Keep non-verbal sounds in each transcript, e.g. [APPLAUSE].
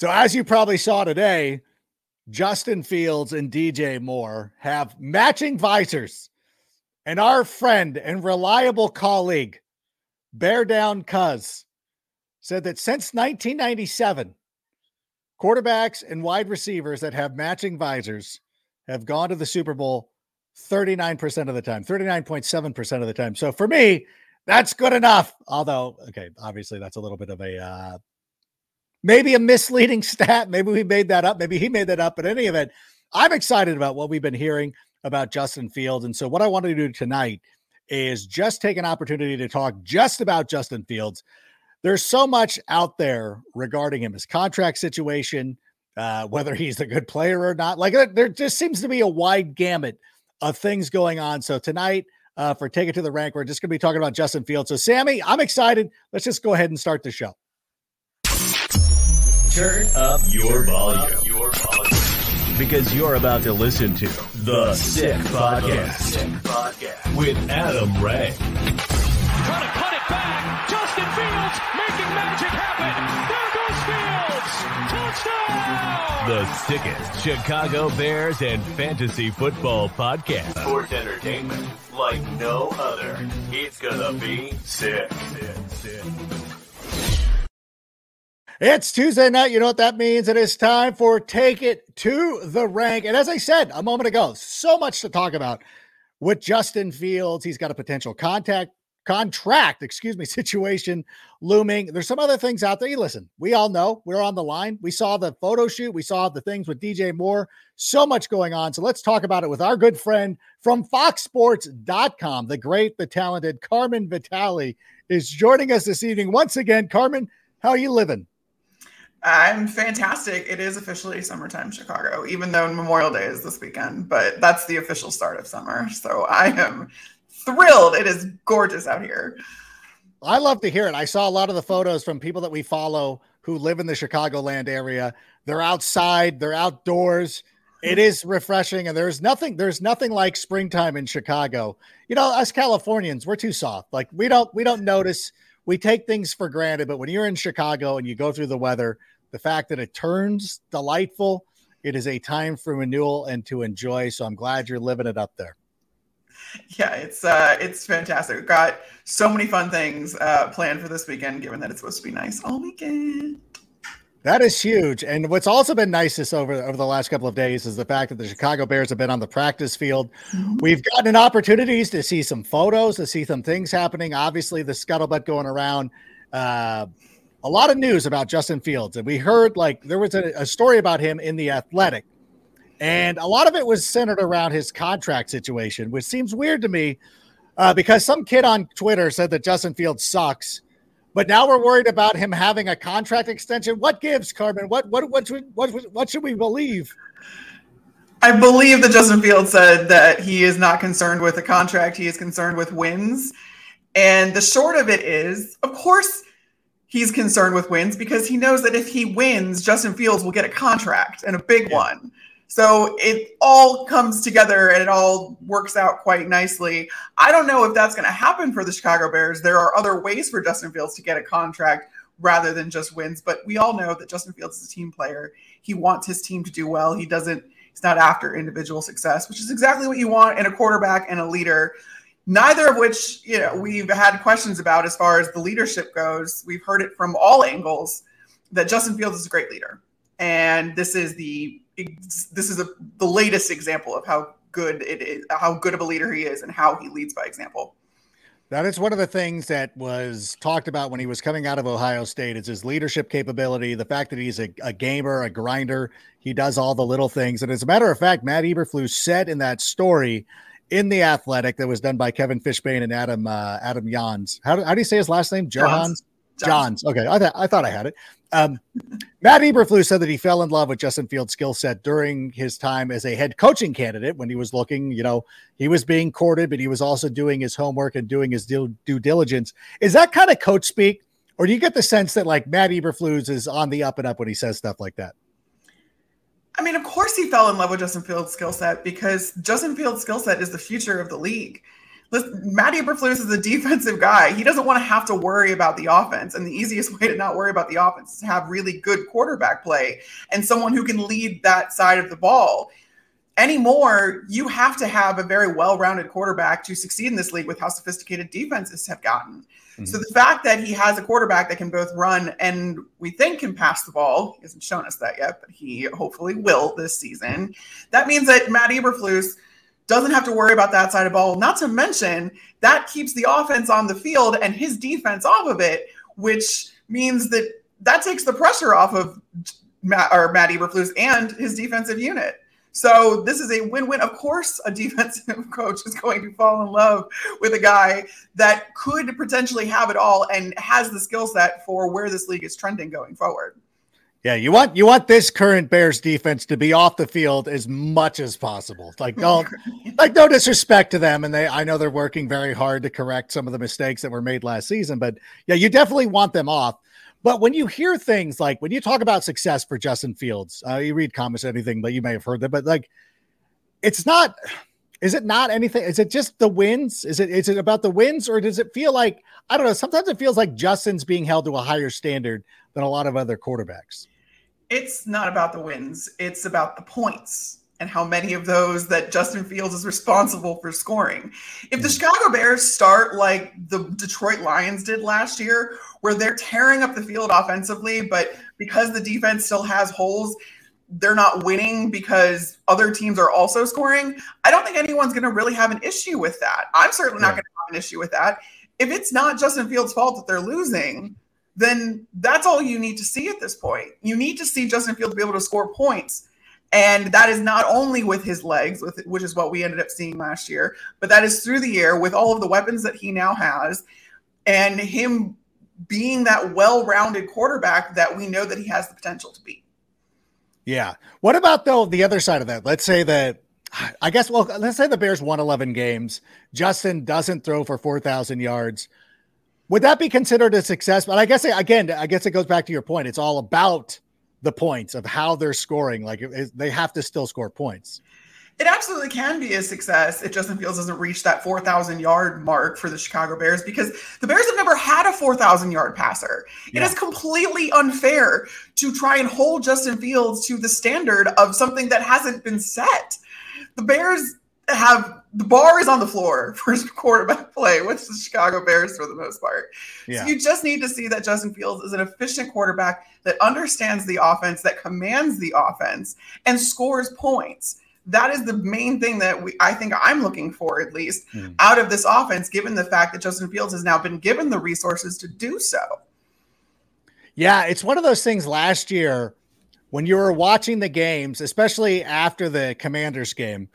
So, as you probably saw today, Justin Fields and DJ Moore have matching visors. And our friend and reliable colleague, Bear Down Cuz, said that since 1997, quarterbacks and wide receivers that have matching visors have gone to the Super Bowl 39% of the time, 39.7% of the time. So for me, that's good enough. Although, okay, obviously that's a little bit of a uh, maybe a misleading [LAUGHS] stat. Maybe we made that up. Maybe he made that up. But any event, I'm excited about what we've been hearing about Justin Fields. And so, what I want to do tonight is just take an opportunity to talk just about Justin Fields. There's so much out there regarding him, his contract situation, uh, whether he's a good player or not. Like, there just seems to be a wide gamut of things going on. So, tonight, uh, for Take It to the Rank, we're just going to be talking about Justin Fields. So, Sammy, I'm excited. Let's just go ahead and start the show. Turn up your volume. Your volume. Because you're about to listen to The Sick Podcast, with Adam Rank. Trying to cut it back. Justin Fields making magic happen. There goes Fields. Touchdown. The sickest Chicago Bears and fantasy football podcast. Sports entertainment like no other. It's gonna be sick. sick, sick. It's Tuesday night. You know what that means? It is time for Take It to the Rank. And as I said a moment ago, so much to talk about with Justin Fields. He's got a potential contact contract, excuse me, [LAUGHS] situation looming. There's some other things out there. You listen, we all know we're on the line. We saw the photo shoot, we saw the things with DJ Moore. So much going on. So let's talk about it with our good friend from foxsports.com. The great, the talented Carmen Vitali is joining us this evening. Once again, Carmen, how are you living? I'm fantastic. It is officially summertime Chicago, even though Memorial Day is this weekend, but that's the official start of summer. So I am thrilled. It is gorgeous out here. I love to hear it. I saw a lot of the photos from people that we follow who live in the Chicagoland area. They're outside, they're outdoors. It is refreshing, and there's nothing, there's nothing like springtime in Chicago. You know, us Californians, we're too soft. Like we don't we don't notice we take things for granted, but when you're in Chicago and you go through the weather, the fact that it turns delightful, it is a time for renewal and to enjoy. So I'm glad you're living it up there. Yeah, it's uh it's fantastic. We've got so many fun things uh planned for this weekend, given that it's supposed to be nice all weekend. That is huge. And what's also been nice this over over the last couple of days is the fact that the Chicago Bears have been on the practice field. Mm-hmm. We've gotten opportunities to see some photos, to see some things happening. Obviously, the scuttlebutt going around. Uh, a lot of news about Justin Fields, and we heard like there was a, a story about him in the Athletic, and a lot of it was centered around his contract situation, which seems weird to me uh, because some kid on Twitter said that Justin Fields sucks but now we're worried about him having a contract extension. What gives, Carmen? What what what should, what what should we believe? I believe that Justin Fields said that he is not concerned with the contract. He is concerned with wins. And the short of it is, of course, he's concerned with wins because he knows that if he wins, Justin Fields will get a contract and a big yeah. one. So it all comes together and it all works out quite nicely. I don't know if that's going to happen for the Chicago Bears. There are other ways for Justin Fields to get a contract rather than just wins, but we all know that Justin Fields is a team player. He wants his team to do well. He doesn't he's not after individual success, which is exactly what you want in a quarterback and a leader. Neither of which, you know, we've had questions about as far as the leadership goes. We've heard it from all angles that Justin Fields is a great leader, and this is the this is a, the latest example of how good it is, how good of a leader he is, and how he leads by example. That is one of the things that was talked about when he was coming out of Ohio State. Is his leadership capability, the fact that he's a, a, gamer, a grinder. He does all the little things. And as a matter of fact, Matt Eberflus said in that story in the Athletic that was done by Kevin Fishbain and Adam uh, Adam Jahns. How do, how do you say his last name? Johans. Johns. Okay, I, th- I thought I had it. Um, [LAUGHS] Matt Eberflus said that he fell in love with Justin Fields' skill set during his time as a head coaching candidate when he was looking. You know, he was being courted, but he was also doing his homework and doing his due, due diligence. Is that kind of coach speak, or do you get the sense that like Matt Eberflus is on the up and up when he says stuff like that? I mean, of course, he fell in love with Justin Fields' skill set because Justin Fields' skill set is the future of the league. Listen, Matt Eberflus is a defensive guy. He doesn't want to have to worry about the offense. And the easiest [LAUGHS] way to not worry about the offense is to have really good quarterback play and someone who can lead that side of the ball. Anymore, you have to have a very well rounded quarterback to succeed in this league with how sophisticated defenses have gotten. Mm-hmm. So the fact that he has a quarterback that can both run and we think can pass the ball, he hasn't shown us that yet, but he hopefully will this season. That means that Matt Eberflus – doesn't have to worry about that side of ball. Not to mention that keeps the offense on the field and his defense off of it, which means that that takes the pressure off of Matt or Matt Eberflus and his defensive unit. So this is a win-win. Of course, a [LAUGHS] defensive coach is going to fall in love with a guy that could potentially have it all and has the skill set for where this league is trending going forward. Yeah, you want you want this current Bears defense to be off the field as much as possible. Like don't like no disrespect to them, and they I know they're working very hard to correct some of the mistakes that were made last season, but yeah, you definitely want them off. But when you hear things like when you talk about success for Justin Fields, uh, you read comments, anything, but you may have heard that, but like it's not. Is it not anything? Is it just the wins? Is it is it about the wins, or does it feel like I don't know? Sometimes it feels like Justin's being held to a higher standard than a lot of other quarterbacks it's not about the wins, it's about the points and how many of those that Justin Fields is responsible for scoring. If the hmm. Chicago Bears start like the Detroit Lions did last year, where they're tearing up the field offensively, but because the defense still has holes, they're not winning because other teams are also scoring. I don't think anyone's going to really have an issue with that. I'm certainly not going to have an issue with that. If it's not Justin Fields' fault that they're losing, then that's all you need to see at this point. You need to see Justin Fields be able to score points. And that is not only with his legs, with which is what we ended up seeing last year, but that is through the air with all of the weapons that he now has and him being that well-rounded quarterback that we know that he has the potential to be. Yeah. What about though the other side of that? Let's say that I guess well, let's say the Bears won 11 games. Justin doesn't throw for 4,000 yards. Would that be considered a success? But I guess again, I guess it goes back to your point. It's all about the points of how they're scoring. Like they have to still score points. It absolutely can be a success if Justin Fields doesn't reach that 4,000 yard mark for the Chicago Bears because the Bears have never had a 4,000 yard passer. Yeah. It is completely unfair to try and hold Justin Fields to the standard of something that hasn't been set. The Bears have the bar is on the floor [LAUGHS] for quarterback play with the Chicago Bears for the most part. Yeah. So you just need to see that Justin Fields is an efficient quarterback that understands the offense, that commands the offense, and scores points. That is the main thing that we I think I'm looking for at least mm. out of this offense, given the fact that Justin Fields has now been given the resources to do so. Yeah, it's one of those things last year when you were watching the games, especially after the Commanders game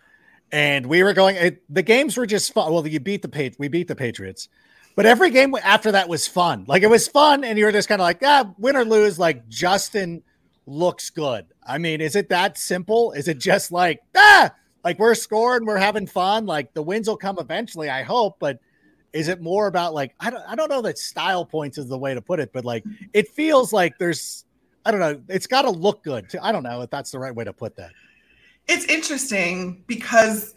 and we were going. It, the games were just fun. Well, you beat the we beat the Patriots, but every game after that was fun. Like it was fun, and you were just kind of like, ah, win or lose. Like Justin looks good. I mean, is it that simple? Is it just like ah, [LAUGHS] like we're scoring, we're having fun. Like the wins will come eventually, I hope, but. Is it more about like I don't I don't know that style points is the way to put it, but like it feels like there's I don't know, it's got to look good. I don't know if that's the right way to put that it's interesting because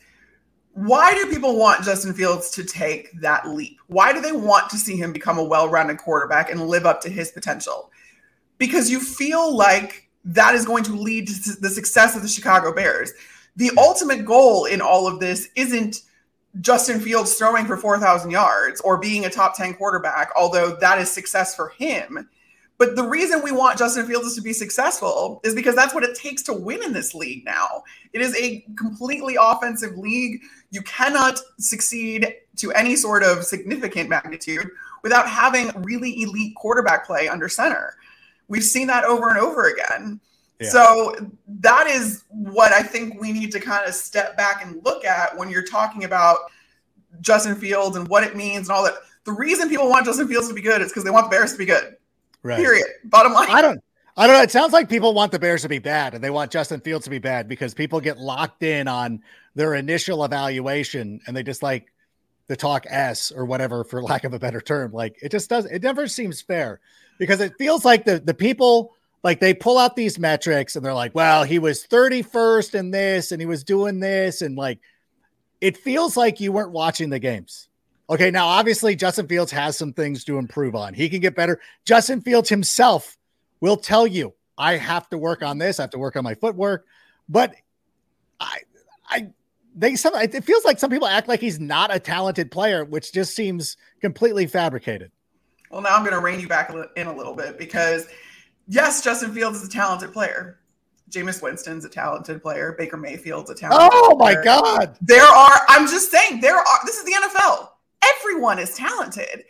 why do people want Justin Fields to take that leap? Why do they want to see him become a well rounded quarterback and live up to his potential? Because you feel like that is going to lead to the success of the Chicago Bears. The ultimate goal in all of this isn't Justin Fields throwing for 4,000 yards or being a top 10 quarterback, although that is success for him. But the reason we want Justin Fields to be successful is because that's what it takes to win in this league now. It is a completely offensive league. You cannot succeed to any sort of significant magnitude without having really elite quarterback play under center. We've seen that over and over again. Yeah. So that is what I think we need to kind of step back and look at when you're talking about Justin Fields and what it means and all that. The reason people want Justin Fields to be good is because they want the Bears to be good. Right. Period. Bottom line. I don't. I don't know. It sounds like people want the Bears to be bad and they want Justin Fields to be bad because people get locked in on their initial evaluation and they just like the talk S or whatever, for lack of a better term. Like it just does. It never seems fair because it feels like the the people like they pull out these metrics and they're like, well, he was 31st in this and he was doing this and like it feels like you weren't watching the games. Okay, now obviously Justin Fields has some things to improve on. He can get better. Justin Fields himself will tell you, I have to work on this. I have to work on my footwork. But I, I, they some it feels like some people act like he's not a talented player, which just seems completely fabricated. Well, now I'm going to rein you back in a little bit because yes, Justin Fields is a talented player. Jameis Winston's a talented player. Baker Mayfield's a talented. Oh my God! There are. I'm just saying there are. This is the NFL everyone is talented.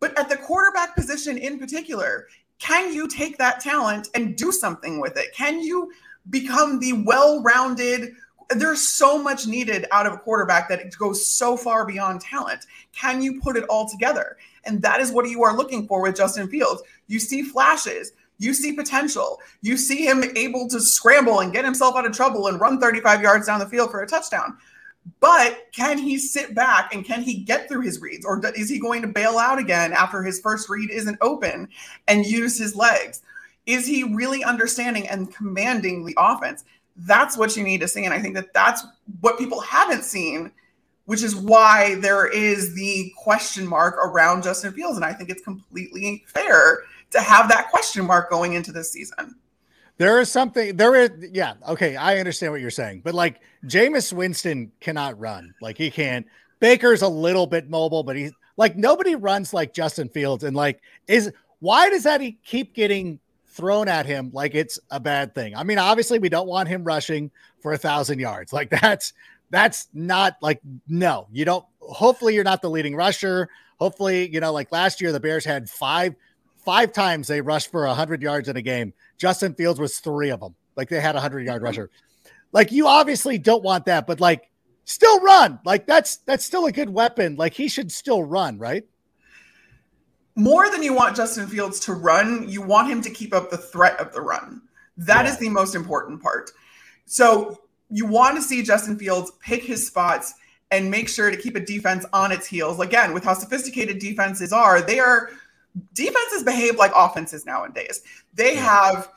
But at the quarterback position in particular, can you take that talent and do something with it? Can you become the well rounded? There's so much needed out of a quarterback that it goes so far beyond talent. Can you put it all together? And that is what you are looking for with Justin Fields. You see flashes, you see potential, you see him able to scramble and get himself out of trouble and run 35 yards down the field for a touchdown. But can he sit back and can he get through his reads? Or is he going to bail out again after his first read isn't open and use his legs? Is he really understanding and commanding the offense? That's what you need to see. And I think that that's what people haven't seen, which is why there is the question mark around Justin Fields. And I think it's completely fair to have that question mark going into this season. There is something there is yeah, okay, I understand what you're saying. But like Jameis Winston cannot run. Like he can't. Baker's a little bit mobile, but he's like nobody runs like Justin Fields. And like is why does that he keep getting thrown at him like it's a bad thing? I mean, obviously we don't want him rushing for a thousand yards. Like that's that's not like no, you don't hopefully you're not the leading rusher. Hopefully, you know, like last year the Bears had five five times they rushed for 100 yards in a game. Justin Fields was three of them. Like they had a 100 yard mm-hmm. rusher. Like you obviously don't want that, but like still run. Like that's that's still a good weapon. Like he should still run, right? More than you want Justin Fields to run, you want him to keep up the threat of the run. That yeah. is the most important part. So you want to see Justin Fields pick his spots and make sure to keep a defense on its heels. Again, with how sophisticated defenses are, they are defenses behave like offenses nowadays. They have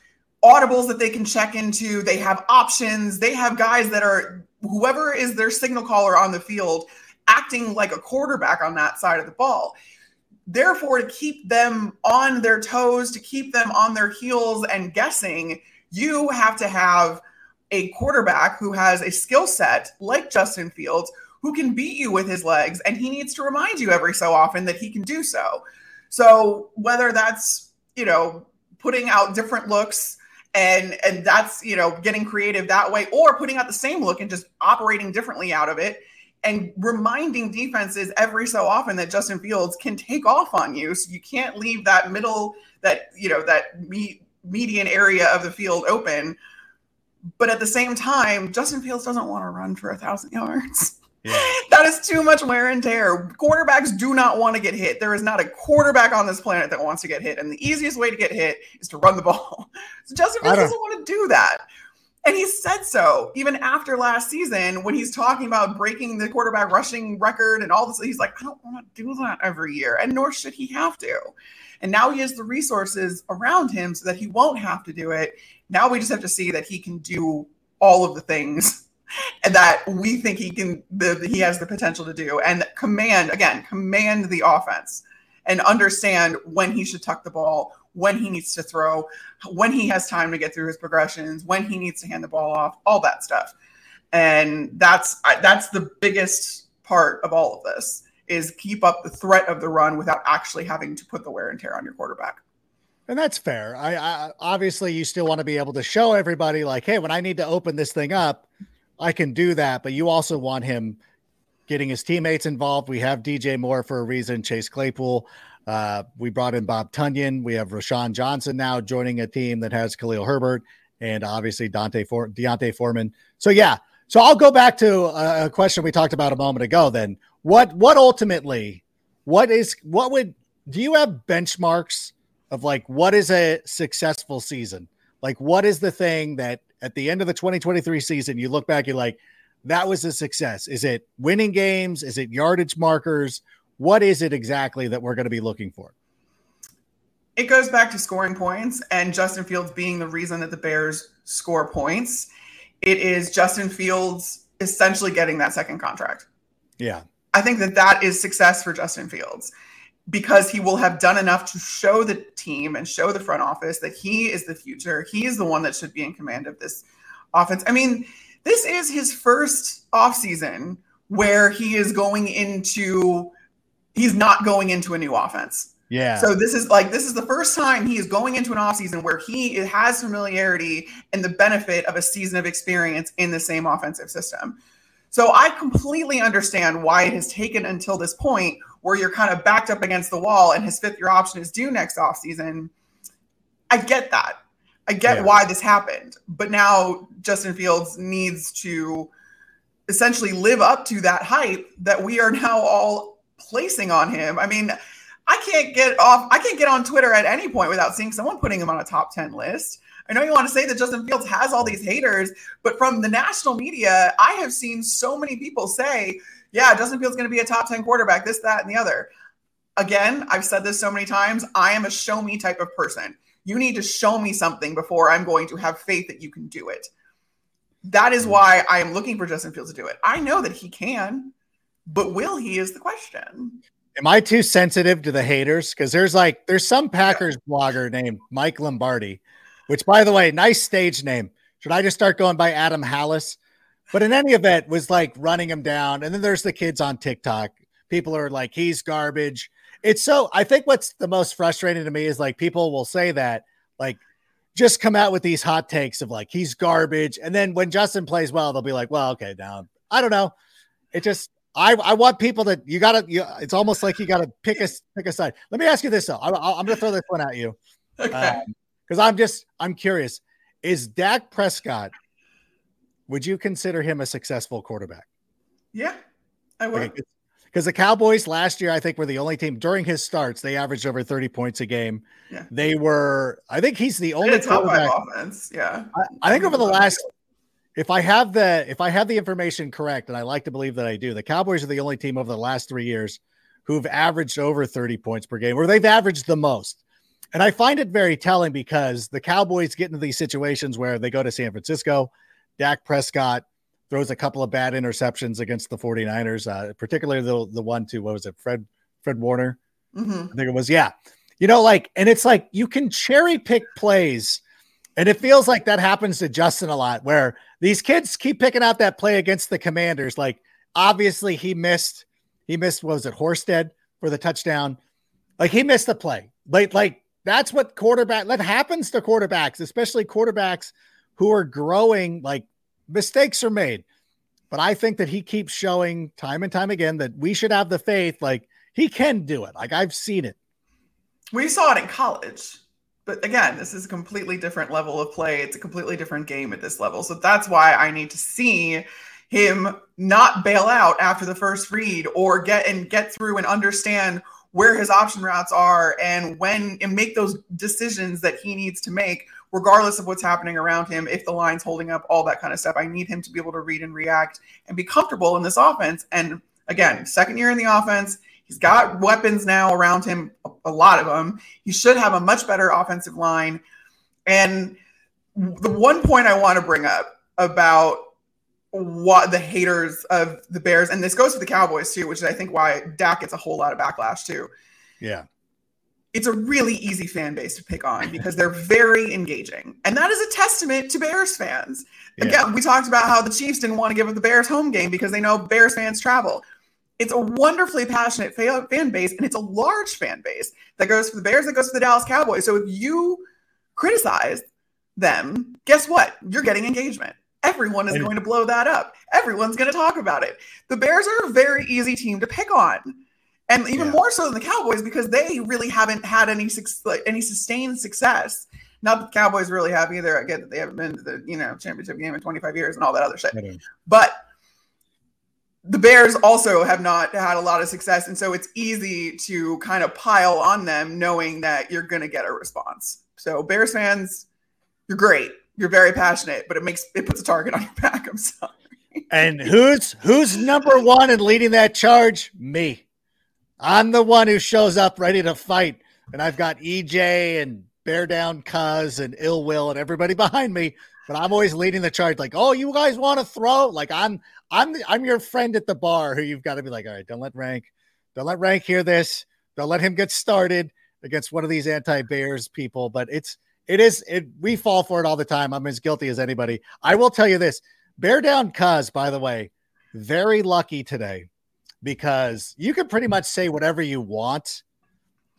audibles that they can check into, they have options, they have guys that are whoever is their signal caller on the field acting like a quarterback on that side of the ball. Therefore, to keep them on their toes, to keep them on their heels and guessing, you have to have a quarterback who has a skill set like Justin Fields who can beat you with his legs. And he needs to remind you every so often that he can do so. So whether that's, you know, putting out different looks and and that's, you know, getting creative that way or putting out the same look and just operating differently out of it and reminding defenses every so often that Justin Fields can take off on you. So you can't leave that middle that, you know, that me- median area of the field open. But at the same time, Justin Fields doesn't want to run for a thousand yards. [LAUGHS] Yeah. [LAUGHS] That is too much wear and tear. Quarterbacks do not want to get hit. There is not a quarterback on this planet that wants to get hit. And the easiest way to get hit is to run the [LAUGHS] ball. So Justin Fields doesn't want to do that. And he said so even after last season when he's talking about breaking the quarterback rushing record and all this. He's like, I don't want to do that every year. And nor should he have to. And now he has the resources around him so that he won't have to do it. Now we just have to see that he can do all of the things that we think he can the, he has the potential to do. And command again command the offense and understand when he should tuck the ball when he needs to throw when he has time to get through his progressions when he needs to hand the ball off all that stuff. And that's that's the biggest part of all of this is keep up the threat of the run without actually having to put the wear and tear on your quarterback. And that's fair. I, I obviously you still want to be able to show everybody like, hey, when I need to open this thing up, I can do that. But you also want him getting his teammates involved. We have DJ Moore for a reason, Chase Claypool. Uh, we brought in Bob Tonyan. We have Roschon Johnson now joining a team that has Khalil Herbert and obviously Dante For- D'Onta Foreman. So yeah. So I'll go back to a question we talked about a moment ago. Then what? What ultimately? What is? What would? Do you have benchmarks of like what is a successful season? Like what is the thing that at the end of the 2023 season you look back, you're like, that was a success? Is it winning games? Is it yardage markers? What is it exactly that we're going to be looking for? It goes back to scoring points and Justin Fields being the reason that the Bears score points. It is Justin Fields essentially getting that second contract. Yeah. I think that that is success for Justin Fields because he will have done enough to show the team and show the front office that he is the future. He is the one that should be in command of this offense. I mean, this is his first offseason where he is going into he's not going into a new offense. Yeah. So this is like this is the first time he is going into an offseason where he has familiarity and the benefit of a season of experience in the same offensive system. So I completely understand why it has taken until this point where you're kind of backed up against the wall and his fifth year option is due next offseason. I get that. I get yeah. why this happened. But now Justin Fields needs to essentially live up to that hype that we are now all placing on him. I mean, I can't get off, I can't get on Twitter at any point without seeing someone putting him on a top 10 list. I know you want to say that Justin Fields has all these haters, but from the national media, I have seen so many people say, yeah, Justin Fields going to be a top 10 quarterback, this, that, and the other. Again, I've said this so many times. I am a show me type of person. You need to show me something before I'm going to have faith that you can do it. That is why I am looking for Justin Fields to do it. I know that he can, but will he is the question. Am I too sensitive to the haters? Because there's like there's some Packers yeah. blogger named Mike Lombardi, which by the way, nice stage name. Should I just start going by Adam Halas? But in any event, was like running him down. And then there's the kids on TikTok. People are like, he's garbage. It's so I think what's the most frustrating to me is like people will say that, like, just come out with these hot takes of like he's garbage. And then when Justin plays well, they'll be like, well, okay, now I don't know. It just I, I want people that you gotta you, it's almost like you gotta pick a pick a side. Let me ask you this though. I, am gonna throw this one at you [LAUGHS] because um, I'm just I'm curious. Is Dak Prescott? Would you consider him a successful quarterback? Yeah, I would. Okay, because the Cowboys last year, I think, were the only team during his starts. They averaged over 30 points a game. Yeah. They were, I think he's the only quarterback. offense. Yeah. I, I think over the last, if I have the, if I have the information correct, and I like to believe that I do, the Cowboys are the only team over the last three years who've averaged over 30 points per game, or they've averaged the most. And I find it very telling because the Cowboys get into these situations where they go to San Francisco, Dak Prescott throws a couple of bad interceptions against the 49ers, uh, particularly the the one to what was it, Fred Fred Warner? Mm-hmm. I think it was, yeah. You know, like, and it's like you can cherry pick plays, and it feels like that happens to Justin a lot, where these kids keep picking out that play against the Commanders. Like, obviously, he missed, he missed, what was it, Horsted for the touchdown? Like, he missed the play. Like, like that's what quarterback that happens to quarterbacks, especially quarterbacks who are growing like mistakes are made. But I think that he keeps showing time and time again that we should have the faith, like he can do it. Like I've seen it. We saw it in college. But again, this is a completely different level of play. It's a completely different game at this level. So that's why I need to see him not bail out after the first read or get and get through and understand where his option routes are and when and make those decisions that he needs to make regardless of what's happening around him, if the line's holding up, all that kind of stuff. I need him to be able to read and react and be comfortable in this offense. And again, second year in the offense, he's got weapons now around him, a lot of them. He should have a much better offensive line. And the one point I want to bring up about what the haters of the Bears, and this goes to the Cowboys too, which is I think why Dak gets a whole lot of backlash too. Yeah it's a really easy fan base to pick on because they're very engaging. And that is a testament to Bears fans. Yeah. Again, we talked about how the Chiefs didn't want to give up the Bears home game because they know Bears fans travel. it's a wonderfully passionate fan base and it's a large fan base that goes for the Bears, that goes for the Dallas Cowboys. So if you criticize them, guess what? You're getting engagement. Everyone is going to blow that up. Everyone's going to talk about it. The Bears are a very easy team to pick on. And even yeah. more so than the Cowboys because they really haven't had any like, any sustained success. Not that the Cowboys really have either. I get that they haven't been to the you know championship game in 25 years and all that other shit. But the Bears also have not had a lot of success, and so it's easy to kind of pile on them, knowing that you're going to get a response. So Bears fans, you're great. You're very passionate, but it makes it puts a target on your back. I'm sorry. And who's who's number one and leading that charge? Me. I'm the one who shows up ready to fight, and I've got EJ and Bear Down Cuz and Ill Will and everybody behind me. But I'm always leading the charge, like, oh, you guys want to throw? Like I'm I'm I'm your friend at the bar who you've got to be like, all right, don't let rank, don't let rank hear this. Don't let him get started against one of these anti-Bears people. But it's it is it we fall for it all the time. I'm as guilty as anybody. I will tell you this. Bear down cuz, by the way, very lucky today because you can pretty much say whatever you want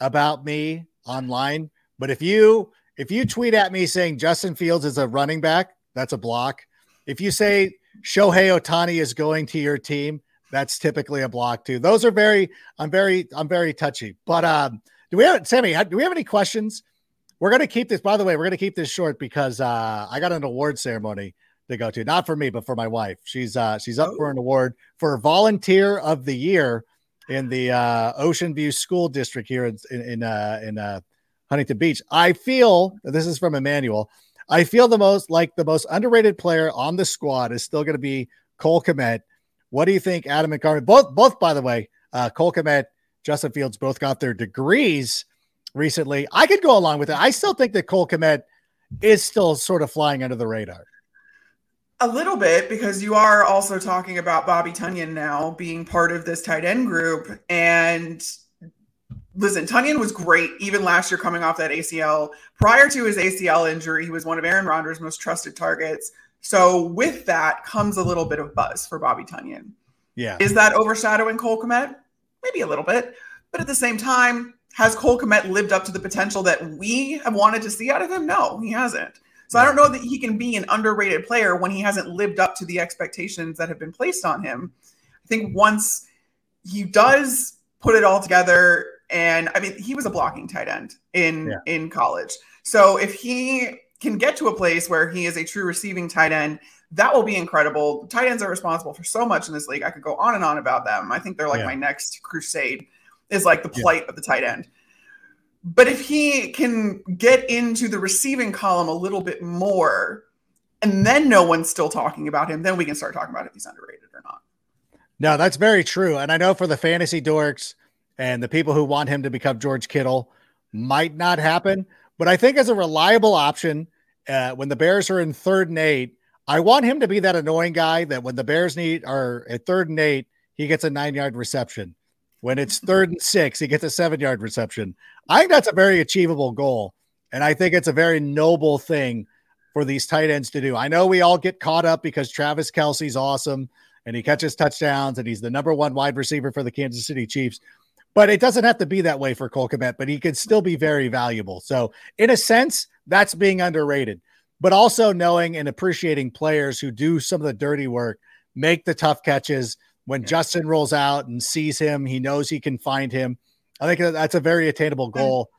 about me online. But if you if you tweet at me saying Justin Fields is a running back, that's a block. If you say Shohei Ohtani is going to your team, that's typically a block too. Those are very, I'm very, I'm very touchy. But um, do we have Sammy? Do we have any questions? We're gonna keep this. By the way, we're gonna keep this short because uh, I got an award ceremony to go to, not for me, but for my wife. She's uh, she's up oh. for an award for volunteer of the year in the uh, Ocean View School District here in in uh, in uh, Huntington Beach. I feel this is from Emmanuel. I feel the most like the most underrated player on the squad is still going to be Cole Kmet. What do you think, Adam and Carmen? Both, both, by the way, uh, Cole Kmet, Justin Fields both got their degrees recently. I could go along with it. I still think that Cole Kmet is still sort of flying under the radar. A little bit because you are also talking about Bobby Tonyan now being part of this tight end group. And listen, Tonyan was great even last year coming off that ACL. Prior to his ACL injury, he was one of Aaron Rodgers' most trusted targets. So with that comes a little bit of buzz for Bobby Tonyan. Yeah. Is that overshadowing Cole Kmet? Maybe a little bit. But at the same time, has Cole Kmet lived up to the potential that we have wanted to see out of him? No, he hasn't. So yeah. I don't know that he can be an underrated player when he hasn't lived up to the expectations that have been placed on him. I think once he does put it all together and I mean, he was a blocking tight end in yeah. in college. So if he can get to a place where he is a true receiving tight end, that will be incredible. Tight ends are responsible for so much in this league. I could go on and on about them. I think they're like yeah. my next crusade is like the plight of the tight end. But if he can get into the receiving column a little bit more, and then no one's still talking about him, then we can start talking about if he's underrated or not. No, that's very true. And I know for the fantasy dorks, and the people who want him to become George Kittle might not happen. But I think as a reliable option, uh, when the Bears are in third and eight, I want him to be that annoying guy that when the Bears need are at third and eight, he gets a nine yard reception. When it's third and six, he gets a seven yard reception. I think that's a very achievable goal. And I think it's a very noble thing for these tight ends to do. I know we all get caught up because Travis Kelce's awesome and he catches touchdowns and he's the number one wide receiver for the Kansas City Chiefs. But it doesn't have to be that way for Cole Kmet, but he could still be very valuable. So, in a sense, that's being underrated. But also knowing and appreciating players who do some of the dirty work, make the tough catches. When yeah. Justin rolls out and sees him, he knows he can find him. I think that's a very attainable goal.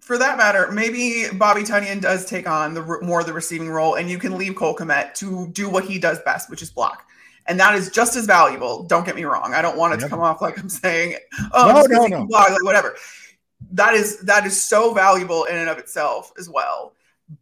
For that matter, maybe Bobby Tonyan does take on the more the receiving role, and you can leave Cole Kmet to do what he does best, which is block and that is just as valuable. Don't get me wrong. I don't want it to come off like I'm saying, oh, no, no, no. Blog, like whatever. That is that is so valuable in and of itself as well.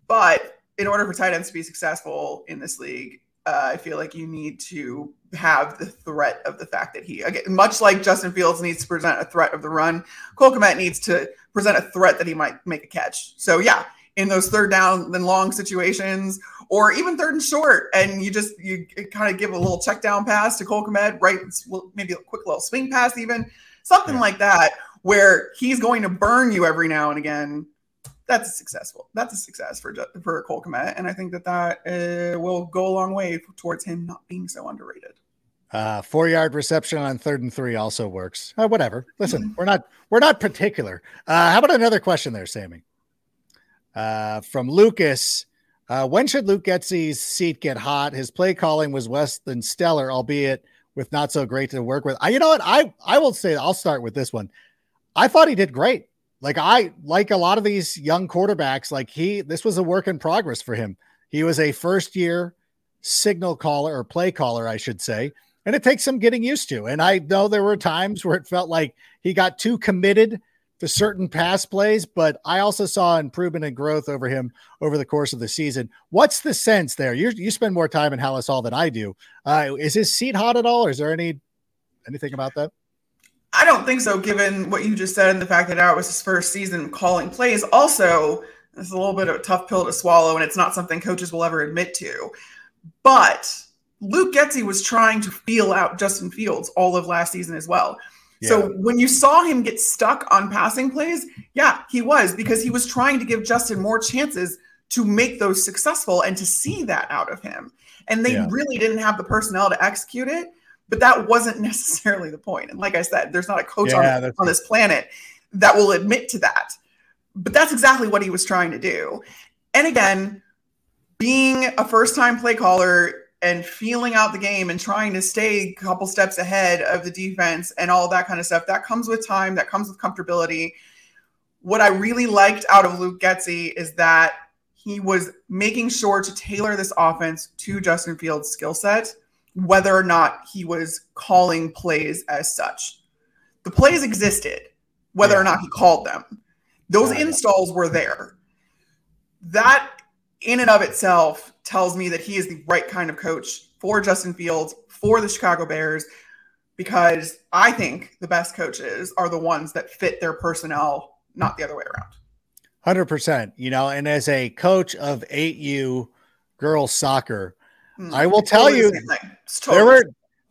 But in order for tight ends to be successful in this league, uh, I feel like you need to have the threat of the fact that he, again, much like Justin Fields needs to present a threat of the run, Cole Kmet needs to present a threat that he might make a catch. So yeah, in those third down and long situations, or even third and short, and you just you kind of give a little check down pass to Cole Kmet, right? Maybe a quick little swing pass, even something yeah. like that, where he's going to burn you every now and again. That's a successful. That's a success for for Cole Kmet, and I think that that uh, will go a long way towards him not being so underrated. Uh, four yard reception on third and three also works. Uh, whatever. Listen, we're not we're not particular. Uh, how about another question there, Sammy? Uh, from Lucas. Uh, when should Luke Getsy's seat get hot? His play calling was less than stellar, albeit with not so great to work with. I, you know what? I I will say I'll start with this one. I thought he did great. Like I like a lot of these young quarterbacks. Like he, this was a work in progress for him. He was a first year signal caller or play caller, I should say, and it takes some getting used to. And I know there were times where it felt like he got too committed to certain pass plays, but I also saw improvement and growth over him over the course of the season. What's the sense there? You you spend more time in Halas Hall than I do. Uh, is his seat hot at all, or is there any anything about that? I don't think so, given what you just said and the fact that it was his first season calling plays. Also, it's a little bit of a tough pill to swallow, and it's not something coaches will ever admit to. But Luke Getsy was trying to feel out Justin Fields all of last season as well. Yeah. So when you saw him get stuck on passing plays, yeah, he was because he was trying to give Justin more chances to make those successful and to see that out of him. And they yeah. really didn't have the personnel to execute it, but that wasn't necessarily the point. And like I said, there's not a coach yeah, on, on this planet that will admit to that. But that's exactly what he was trying to do. And again, being a first time play caller and feeling out the game and trying to stay a couple steps ahead of the defense and all that kind of stuff. That comes with time, that comes with comfortability. What I really liked out of Luke Getsy is that he was making sure to tailor this offense to Justin Fields' skill set, whether or not he was calling plays as such. The plays existed, whether yeah. or not he called them. Those installs were there. That in and of itself tells me that he is the right kind of coach for Justin Fields, for the Chicago Bears, because I think the best coaches are the ones that fit their personnel, not the other way around. 100%. You know, and as a coach of 8U girls soccer, mm, I will tell you totally there were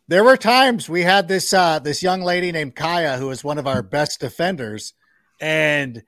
there were times we had this uh this young lady named Kaya who was one of our best defenders and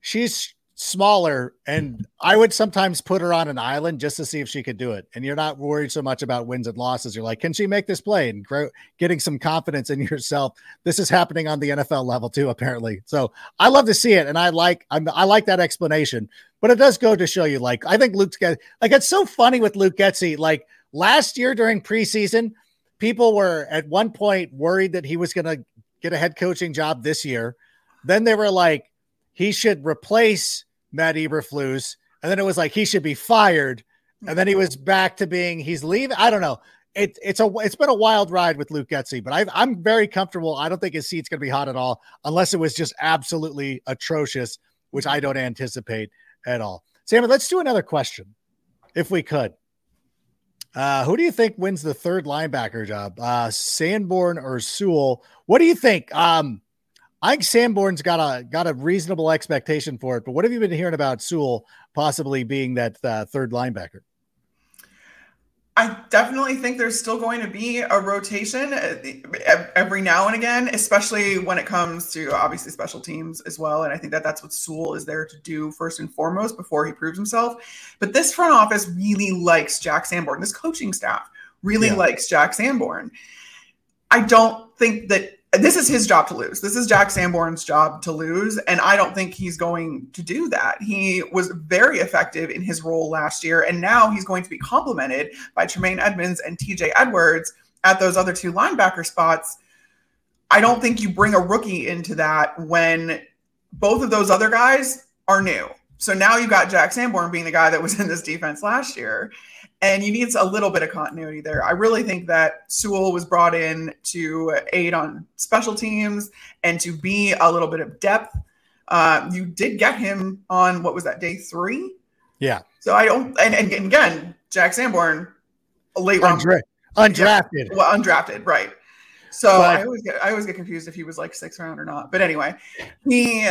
she's smaller and I would sometimes put her on an island just to see if she could do it. And you're not worried so much about wins and losses. You're like, can she make this play and grow, getting some confidence in [LAUGHS] yourself? This is happening on the NFL level too, apparently. So I love to see it, and I like I'm, i like that explanation. But it does go to show you, like I think Luke's got like it's so funny with Luke Getsy. Like last year during preseason, people were at one point worried that he was going to get a head coaching job this year. Then they were like, he should replace Matt Eberflus, and then it was like he should be fired, and then he was back to being he's leaving. I don't know. It, it's a it's been a wild ride with Luke Getsy, but i am very comfortable. I don't think his seat's going to be hot at all, unless it was just absolutely atrocious, which I don't anticipate at all. Sammy, let's do another question, if we could. Uh, who do you think wins the third linebacker job, uh, Sanborn or Sewell? What do you think? Um, I think Sanborn's got a got a reasonable expectation for it. But what have you been hearing about Sewell possibly being that uh, third linebacker? I definitely think there's still going to be a rotation uh, every now and again, especially when it comes to obviously special teams as well. And I think that that's what Sewell is there to do first and foremost before he proves himself. But this front office really likes Jack Sanborn. This coaching staff really yeah. likes Jack Sanborn. I don't think that this is his job to lose. This is Jack Sanborn's job to lose. And I don't think he's going to do that. He was very effective in his role last year. And now he's going to be complemented by Tremaine Edmunds and TJ Edwards at those other two linebacker spots. I don't think you bring a rookie into that when both of those other guys are new. So now you've got Jack Sanborn being the guy that was in this defense last year and you need a little bit of continuity there. I really think that Sewell was brought in to aid on special teams and to be a little bit of depth. Uh, you did get him on what was that day three? Yeah. So I don't, and, and again, Jack Sanborn, a late round, Undra- undrafted. Yeah, well, undrafted, right? So but, I always get I always get confused if he was like sixth round or not. But anyway, he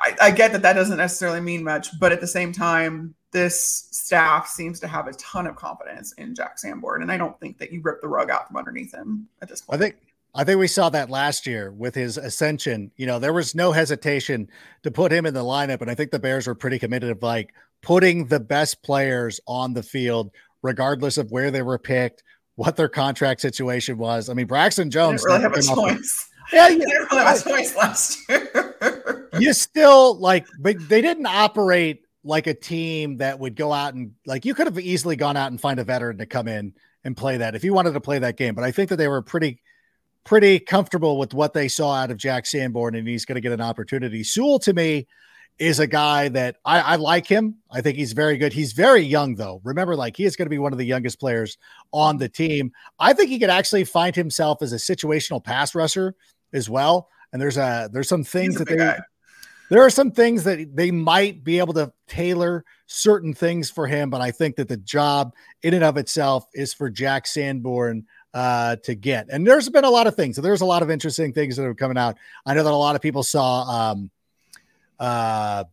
I, I get that that doesn't necessarily mean much, but at the same time, this staff seems to have a ton of confidence in Jack Sanborn, and I don't think that you rip the rug out from underneath him at this point. I think I think we saw that last year with his ascension. You know, there was no hesitation to put him in the lineup, and I think the Bears were pretty committed of like putting the best players on the field, regardless of where they were picked, what their contract situation was. I mean, Braxton Jones really have a choice. Yeah, yeah. didn't really have a choice last [LAUGHS] year. You still like, but they didn't operate like a team that would go out and like you could have easily gone out and find a veteran to come in and play that if you wanted to play that game. But I think that they were pretty, pretty comfortable with what they saw out of Jack Sanborn, and he's going to get an opportunity. Sewell to me is a guy that I, I, like him. I think he's very good. He's very young, though. Remember, like he is going to be one of the youngest players on the team. I think he could actually find himself as a situational pass rusher as well. And there's a there's some things that they guy. there are some things that they might be able to tailor certain things for him, but I think that the job in and of itself is for Jack Sanborn uh, to get. And there's been a lot of things. So there's a lot of interesting things that are coming out. I know that a lot of people saw um, uh,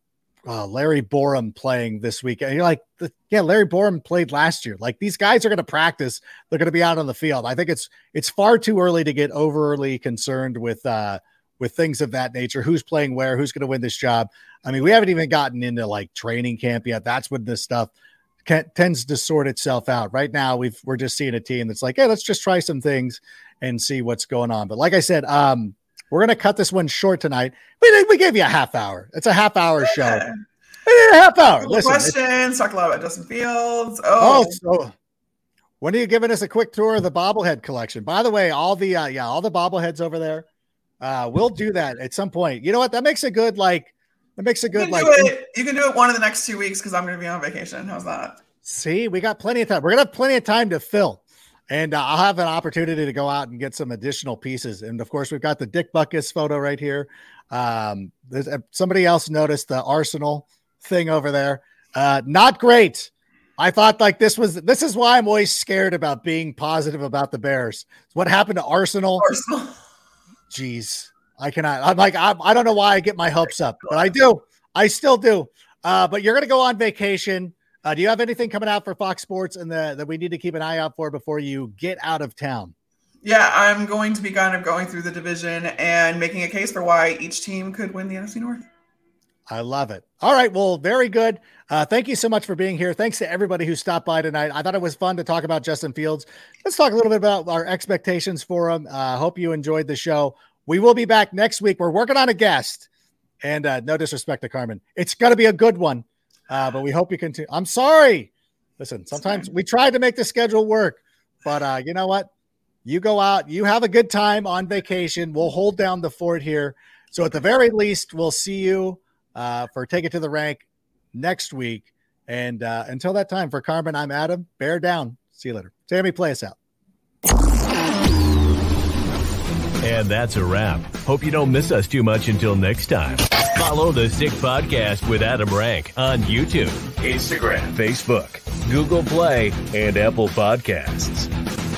uh, Larry Borom playing this week. And you're like, yeah, Larry Borom played last year. Like these guys are going to practice. They're going to be out on the field. I think it's it's far too early to get overly concerned with uh, with things of that nature. Who's playing where? Who's going to win this job? I mean, we haven't even gotten into like training camp yet. That's when this stuff can, tends to sort itself out. Right now, we've we're just seeing a team that's like, hey, let's just try some things and see what's going on. But like I said, um, we're gonna cut this one short tonight. We we gave you a half hour. It's a half hour show. A half hour. Listen, questions. Talk a lot about Justin Fields. Oh. oh, so when are you giving us a quick tour of the bobblehead collection? By the way, all the uh, yeah, all the bobbleheads over there. Uh, we'll do that at some point. You know what? That makes a good like. That makes a good you like. It, you can do it one of the next two weeks because I'm going to be on vacation. How's that? See, we got plenty of time. We're gonna have plenty of time to fill and uh, I'll have an opportunity to go out and get some additional pieces. And of course, we've got the Dick Butkus photo right here. Um, there's uh, somebody else noticed the Arsenal thing over there. Uh, not great. I thought like this was this is why I'm always scared about being positive about the Bears. What happened to Arsenal? Arsenal. Jeez, I cannot. I'm like I, I don't know why I get my hopes up, but I do. I still do. Uh, but you're gonna go on vacation. Uh, do you have anything coming out for Fox Sports and the, that we need to keep an eye out for before you get out of town? Yeah, I'm going to be kind of going through the division and making a case for why each team could win the NFC North. I love it. All right. Well, very good. Uh, thank you so much for being here. Thanks to everybody who stopped by tonight. I thought it was fun to talk about Justin Fields. Let's talk a little bit about our expectations for him. I uh, hope you enjoyed the show. We will be back next week. We're working on a guest, and uh, no disrespect to Carmen, it's going to be a good one. Uh, but we hope you continue. I'm sorry. Listen, sometimes we tried to make the schedule work, but uh, you know what? You go out, you have a good time on vacation. We'll hold down the fort here. So at the very least, we'll see you uh, for Take It to the Rank next week. And uh, until that time, for Carmen, I'm Adam. Bear down. See you later. Sammy, play us out. And that's a wrap. Hope you don't miss us too much until next time. Follow the Sick Podcast with Adam Rank on YouTube, Instagram, Facebook, Google Play, and Apple Podcasts.